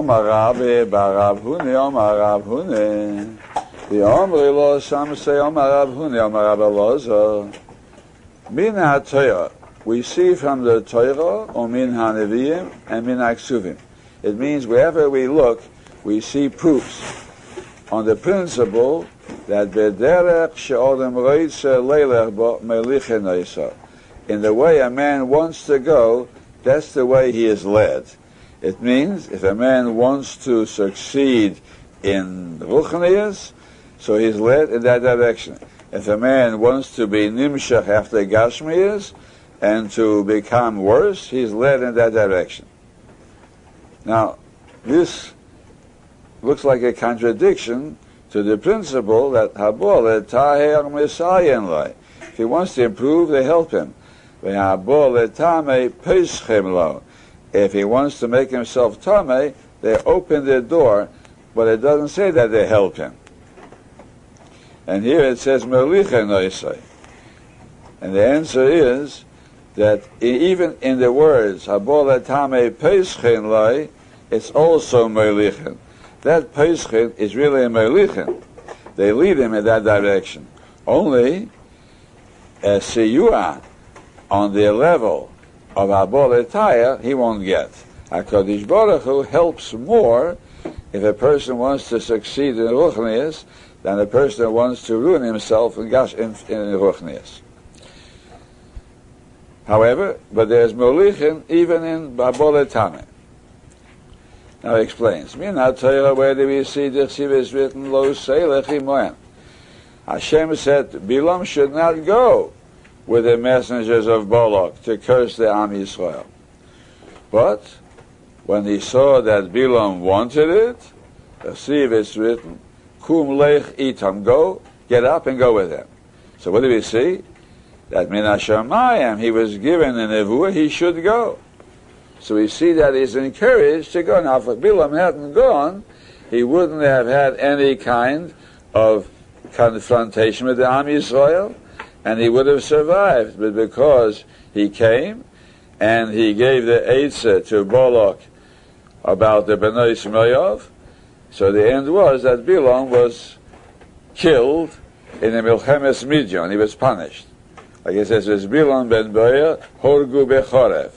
Omar Rabbi Barav Huni Omar Rav Huni. The Omri lo some say Omar Rav Huni Omar Rav Elazar. Min. We see from the Torah, or Min HaNeviim, and Min HaKsuvim. It means wherever we look, we see proofs on the principle that Bederech She'odem Reitze Leilech Bo Melichen In the way a man wants to go, that's the way he is led. It means if a man wants to succeed in Ruchnias, so he's led in that direction. If a man wants to be Nimshach after Gashmias and to become worse, he's led in that direction. Now, this looks like a contradiction to the principle that Habol Taher Misayen If he wants to improve, they help him. If he wants to make himself tame, they open their door, but it doesn't say that they help him. And here it says. And the answer is that even in the words Tame it's also Melichin. That Peschen is really a Melichin. They lead him in that direction. Only a Siyua on their level of Aboletaya, he won't get. HaKadosh Baruch Hu helps more if a person wants to succeed in Ruchnias than a person who wants to ruin himself in, Gash, in, in Ruchnias. However, but there's Molichin even in Baboletame. Now he explains. Mina Torah, where do we see the Chsiv is written, Lo Seilech? Hashem said, Bilam should not go with the messengers of Balak to curse the Am Yisrael. But when he saw that Bilam wanted it, see if it's written, Kum lech itam, go, get up and go with him. So what do we see? That Minashamayim, he was given a nevuah, he should go. So we see that he's encouraged to go. Now, if Bilam hadn't gone, he wouldn't have had any kind of confrontation with the Am Yisrael and he would have survived. But because he came and he gave the Eitzah to Balak about the Benoy Shmoyov, so the end was that Bilam was killed in the Milchemes Midian. He was punished. Like it says, "As Bilam ben Boya horgu bechorev."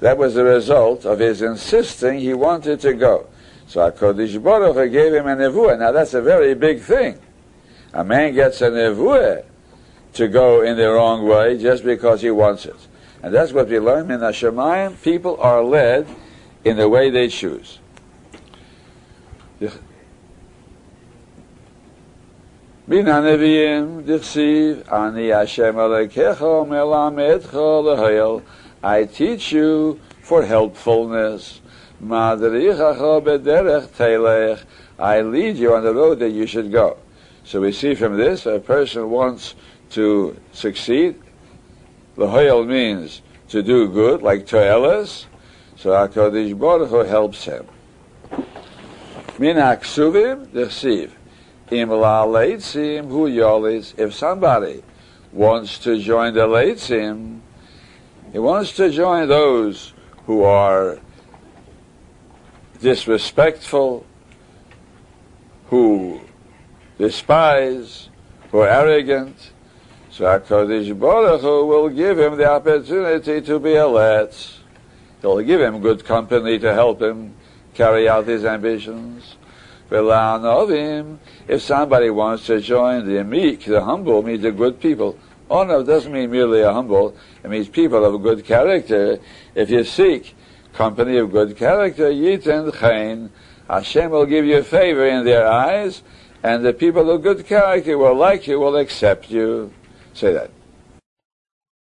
That was the result of his insisting he wanted to go. So HaKadosh Baruch gave him a nevuah. Now that's a very big thing. A man gets a nevuah to go in the wrong way just because he wants it. And that's what we learn in Hashemayim. People are led in the way they choose. מן הנביאים דכסיב, אני השם אלוקיך מלמדך להיל. I teach you for helpfulness. מדריכך בדרך תלך. I lead you on the road that you should go. So we see from this, a person wants to succeed. Lahoyel means to do good, like Toelas. So HaKadosh Baruch Hu helps him. Min aksuvim dechsiv. Im la leitzim hu yolis. If somebody wants to join the leitzim, he wants to join those who are disrespectful, who despise, who are arrogant, so HaKadosh Baruch Hu will give him the opportunity to be a letz. He'll give him good company to help him carry out his ambitions. Him. If somebody wants to join the meek, the humble, means the good people. Oh, Honor doesn't mean merely a humble, it means people of good character. If you seek company of good character, yit and chayin, Hashem will give you favor in their eyes, and the people of good character will like you, will accept you. Say that.